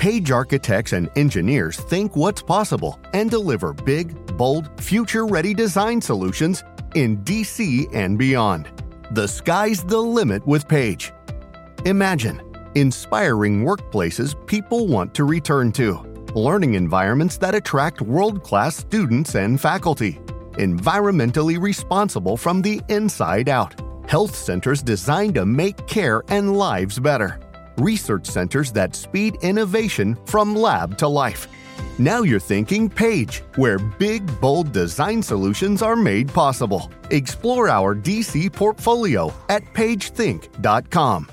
Page architects and engineers think what's possible and deliver big, bold, future ready design solutions in DC and beyond. The sky's the limit with Page. Imagine inspiring workplaces people want to return to, learning environments that attract world class students and faculty, environmentally responsible from the inside out, health centers designed to make care and lives better research centers that speed innovation from lab to life. Now you're thinking Page, where big, bold design solutions are made possible. Explore our DC portfolio at pagethink.com.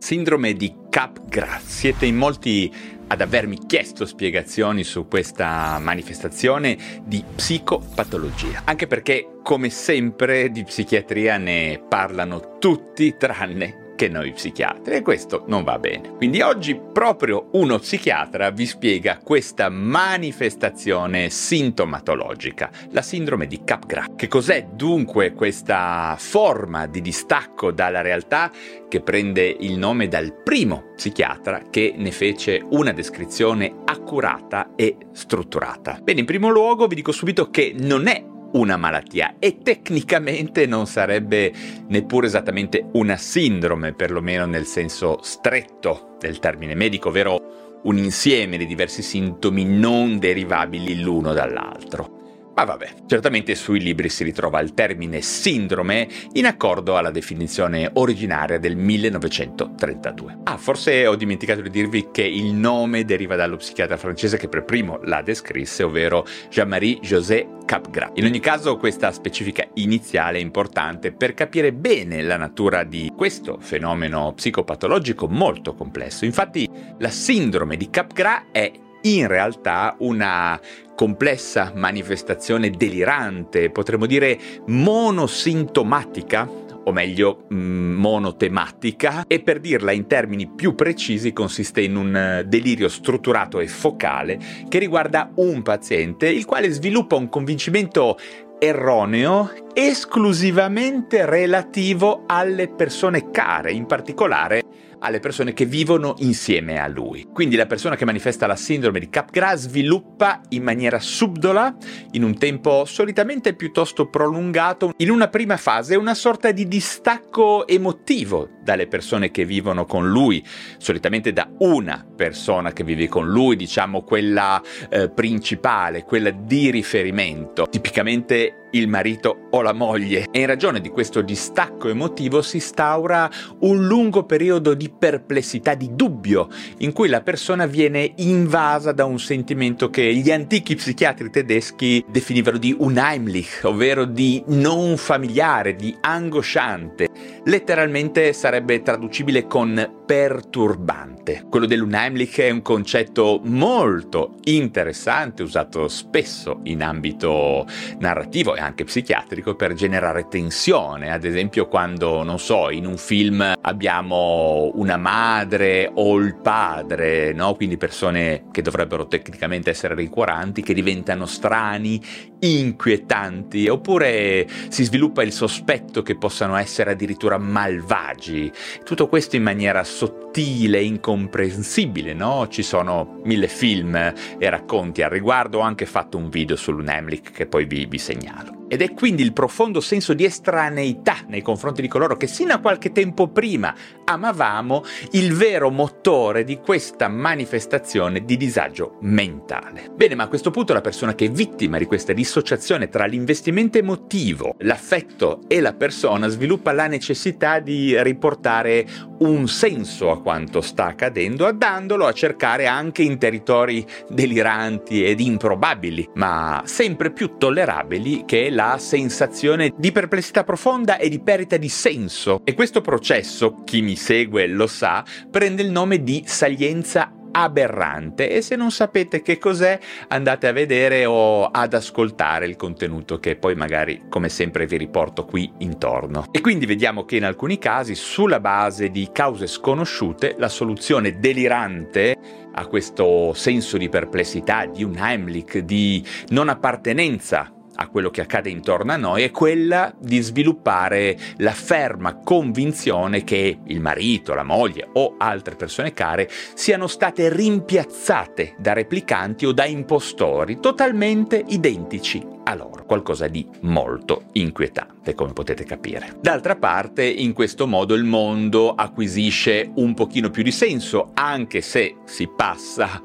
Sindrome di Capgras. Siete in molti ad avermi chiesto spiegazioni su questa manifestazione di psicopatologia, anche perché come sempre di psichiatria ne parlano tutti tranne che noi psichiatri e questo non va bene. Quindi oggi proprio uno psichiatra vi spiega questa manifestazione sintomatologica, la sindrome di Capgras. Che cos'è dunque questa forma di distacco dalla realtà che prende il nome dal primo psichiatra che ne fece una descrizione accurata e strutturata? Bene, in primo luogo vi dico subito che non è una malattia e tecnicamente non sarebbe neppure esattamente una sindrome, perlomeno nel senso stretto del termine medico, ovvero un insieme di diversi sintomi non derivabili l'uno dall'altro. Ma vabbè, certamente sui libri si ritrova il termine sindrome in accordo alla definizione originaria del 1932. Ah, forse ho dimenticato di dirvi che il nome deriva dallo psichiatra francese che per primo la descrisse, ovvero Jean-Marie José Capgras. In ogni caso questa specifica iniziale è importante per capire bene la natura di questo fenomeno psicopatologico molto complesso. Infatti la sindrome di Capgras è in realtà una complessa manifestazione delirante, potremmo dire monosintomatica, o meglio mm, monotematica, e per dirla in termini più precisi consiste in un eh, delirio strutturato e focale che riguarda un paziente il quale sviluppa un convincimento erroneo esclusivamente relativo alle persone care, in particolare alle persone che vivono insieme a lui. Quindi la persona che manifesta la sindrome di Capgras sviluppa in maniera subdola, in un tempo solitamente piuttosto prolungato, in una prima fase una sorta di distacco emotivo dalle persone che vivono con lui, solitamente da una persona che vive con lui, diciamo quella eh, principale, quella di riferimento, tipicamente il marito o la moglie e in ragione di questo distacco emotivo si instaura un lungo periodo di perplessità, di dubbio, in cui la persona viene invasa da un sentimento che gli antichi psichiatri tedeschi definivano di unheimlich, ovvero di non familiare, di angosciante. Letteralmente sarebbe traducibile con perturbante. Quello dell'unheimlich è un concetto molto interessante, usato spesso in ambito narrativo anche psichiatrico per generare tensione, ad esempio quando, non so, in un film abbiamo una madre o il padre, no? quindi persone che dovrebbero tecnicamente essere rincuoranti, che diventano strani, inquietanti, oppure si sviluppa il sospetto che possano essere addirittura malvagi. Tutto questo in maniera sottile, incomprensibile, no? Ci sono mille film e racconti al riguardo, ho anche fatto un video sull'Unemlik che poi vi, vi segnalo. Ed è quindi il profondo senso di estraneità nei confronti di coloro che sino a qualche tempo prima amavamo il vero motore di questa manifestazione di disagio mentale. Bene, ma a questo punto la persona che è vittima di questa dissociazione tra l'investimento emotivo, l'affetto e la persona sviluppa la necessità di riportare un senso a quanto sta accadendo, andandolo a cercare anche in territori deliranti ed improbabili, ma sempre più tollerabili che la la sensazione di perplessità profonda e di perdita di senso. E questo processo, chi mi segue lo sa, prende il nome di salienza aberrante e se non sapete che cos'è andate a vedere o ad ascoltare il contenuto che poi magari come sempre vi riporto qui intorno. E quindi vediamo che in alcuni casi sulla base di cause sconosciute la soluzione delirante a questo senso di perplessità, di un Heimlich, di non appartenenza a quello che accade intorno a noi è quella di sviluppare la ferma convinzione che il marito, la moglie o altre persone care siano state rimpiazzate da replicanti o da impostori totalmente identici a loro, qualcosa di molto inquietante, come potete capire. D'altra parte, in questo modo il mondo acquisisce un pochino più di senso, anche se si passa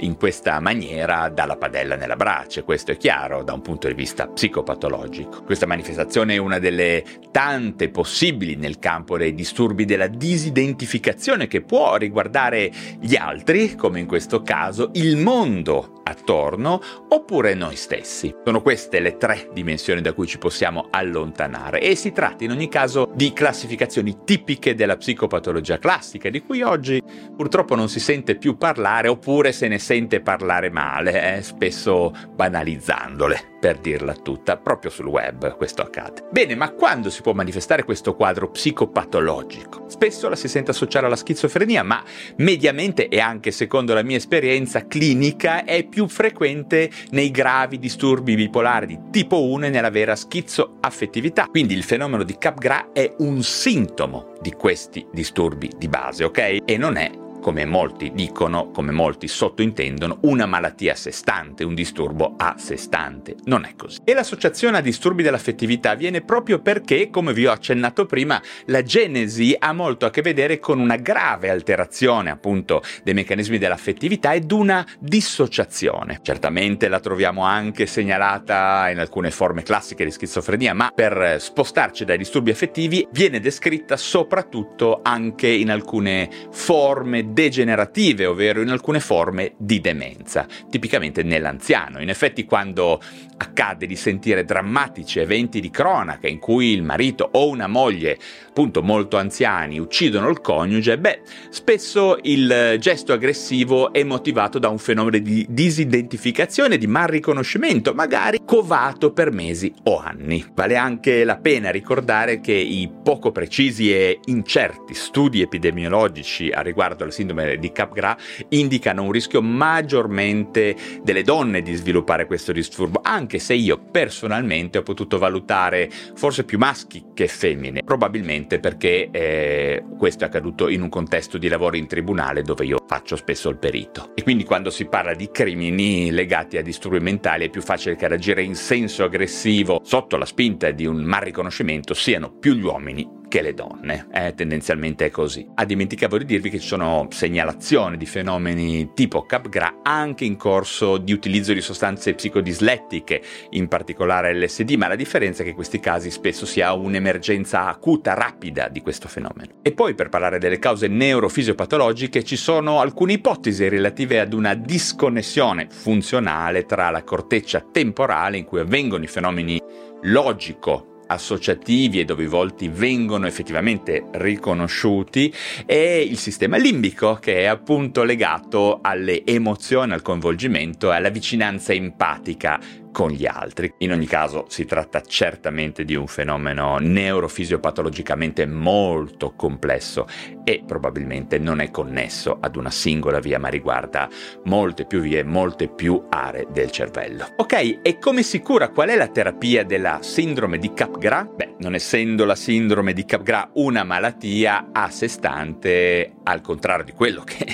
in questa maniera dalla padella nella brace, questo è chiaro da un punto di vista psicopatologico. Questa manifestazione è una delle tante possibili nel campo dei disturbi della disidentificazione che può riguardare gli altri, come in questo caso, il mondo attorno, oppure noi stessi. Sono queste le tre dimensioni da cui ci possiamo allontanare e si tratta in ogni caso di classificazioni tipiche della psicopatologia classica, di cui oggi purtroppo non si sente più parlare oppure se ne sente parlare male, eh, spesso banalizzandole per dirla tutta, proprio sul web questo accade. Bene, ma quando si può manifestare questo quadro psicopatologico? Spesso la si sente associare alla schizofrenia, ma mediamente e anche secondo la mia esperienza clinica è più frequente nei gravi disturbi bipolari di tipo 1 e nella vera schizoaffettività. Quindi il fenomeno di Capgras è un sintomo di questi disturbi di base, ok? E non è come molti dicono, come molti sottointendono, una malattia a sé stante, un disturbo a sé stante. Non è così. E l'associazione a disturbi dell'affettività viene proprio perché, come vi ho accennato prima, la genesi ha molto a che vedere con una grave alterazione appunto dei meccanismi dell'affettività ed una dissociazione. Certamente la troviamo anche segnalata in alcune forme classiche di schizofrenia, ma per spostarci dai disturbi affettivi viene descritta soprattutto anche in alcune forme degenerative, ovvero in alcune forme di demenza, tipicamente nell'anziano. In effetti quando accade di sentire drammatici eventi di cronaca in cui il marito o una moglie, appunto molto anziani, uccidono il coniuge, beh, spesso il gesto aggressivo è motivato da un fenomeno di disidentificazione, di mal riconoscimento, magari covato per mesi o anni. Vale anche la pena ricordare che i poco precisi e incerti studi epidemiologici a riguardo della sindrome di Capgras indicano un rischio maggiormente delle donne di sviluppare questo disturbo, anche se io personalmente ho potuto valutare forse più maschi che femmine, probabilmente perché eh, questo è accaduto in un contesto di lavoro in tribunale dove io faccio spesso il perito. E quindi quando si parla di crimini legati a disturbi mentali è più facile che ad agire in senso aggressivo sotto la spinta di un mal riconoscimento siano più gli uomini che le donne, eh, tendenzialmente è così. Ah, dimenticavo di dirvi che ci sono segnalazioni di fenomeni tipo Capgras anche in corso di utilizzo di sostanze psicodislettiche, in particolare LSD, ma la differenza è che in questi casi spesso si ha un'emergenza acuta, rapida di questo fenomeno. E poi per parlare delle cause neurofisiopatologiche ci sono alcune ipotesi relative ad una disconnessione funzionale tra la corteccia temporale in cui avvengono i fenomeni logico associativi e dove i volti vengono effettivamente riconosciuti e il sistema limbico che è appunto legato alle emozioni, al coinvolgimento e alla vicinanza empatica con gli altri. In ogni caso si tratta certamente di un fenomeno neurofisiopatologicamente molto complesso e probabilmente non è connesso ad una singola via ma riguarda molte più vie, molte più aree del cervello. Ok, e come si cura? Qual è la terapia della sindrome di Capgras? Beh, non essendo la sindrome di Capgras una malattia a sé stante, al contrario di quello che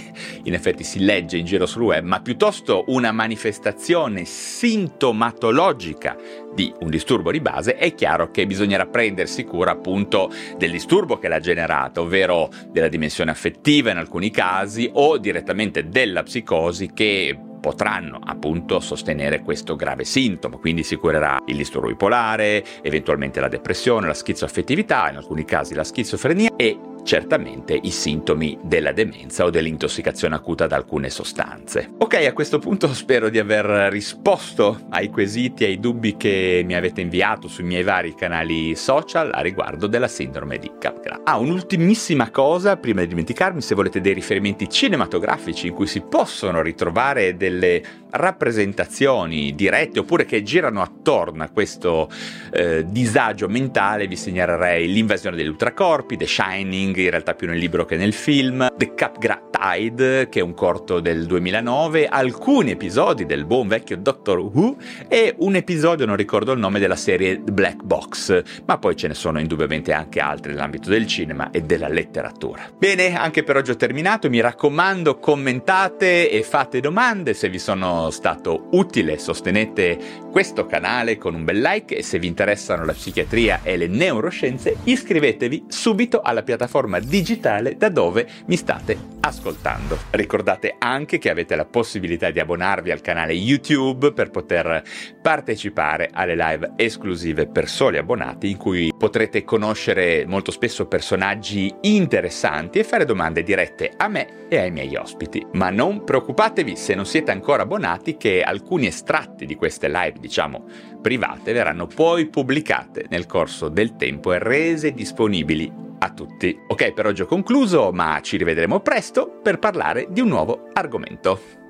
in effetti si legge in giro sul web, ma piuttosto una manifestazione sintomatologica di un disturbo di base, è chiaro che bisognerà prendersi cura appunto del disturbo che l'ha generata, ovvero della dimensione affettiva in alcuni casi o direttamente della psicosi che potranno appunto sostenere questo grave sintomo, quindi si curerà il disturbo bipolare, eventualmente la depressione, la schizoaffettività, in alcuni casi la schizofrenia e certamente i sintomi della demenza o dell'intossicazione acuta da alcune sostanze. Ok, a questo punto spero di aver risposto ai quesiti e ai dubbi che mi avete inviato sui miei vari canali social a riguardo della sindrome di Capgras. Ah, un'ultimissima cosa prima di dimenticarmi, se volete dei riferimenti cinematografici in cui si possono ritrovare delle rappresentazioni dirette oppure che girano attorno a questo eh, disagio mentale, vi segnalerei l'invasione degli ultracorpi, The Shining, King, in realtà più nel libro che nel film, The Capgra Tide, che è un corto del 2009, alcuni episodi del buon vecchio Doctor Who. E un episodio, non ricordo il nome, della serie Black Box, ma poi ce ne sono indubbiamente anche altri nell'ambito del cinema e della letteratura. Bene, anche per oggi ho terminato, mi raccomando commentate e fate domande, se vi sono stato utile sostenete questo canale con un bel like. E se vi interessano la psichiatria e le neuroscienze iscrivetevi subito alla piattaforma digitale da dove mi state ascoltando. Ricordate anche che avete la possibilità di abbonarvi al canale YouTube per poter partecipare alle live esclusive per soli abbonati in cui potrete conoscere molto spesso personaggi interessanti e fare domande dirette a me e ai miei ospiti. Ma non preoccupatevi se non siete ancora abbonati che alcuni estratti di queste live, diciamo, private verranno poi pubblicate nel corso del tempo e rese disponibili a tutti. Ok, per oggi ho concluso, ma ci rivedremo presto per parlare di un nuovo argomento.